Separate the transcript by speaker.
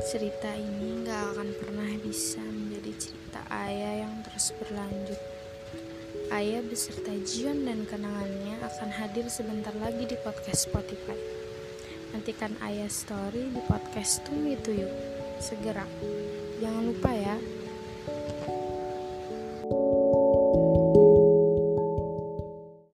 Speaker 1: Cerita ini gak akan pernah bisa menjadi cerita ayah yang terus berlanjut. Ayah beserta Jion dan kenangannya akan hadir sebentar lagi di podcast Spotify. Nantikan ayah story di podcast Tumi Tuyuk. Segera. Jangan lupa ya.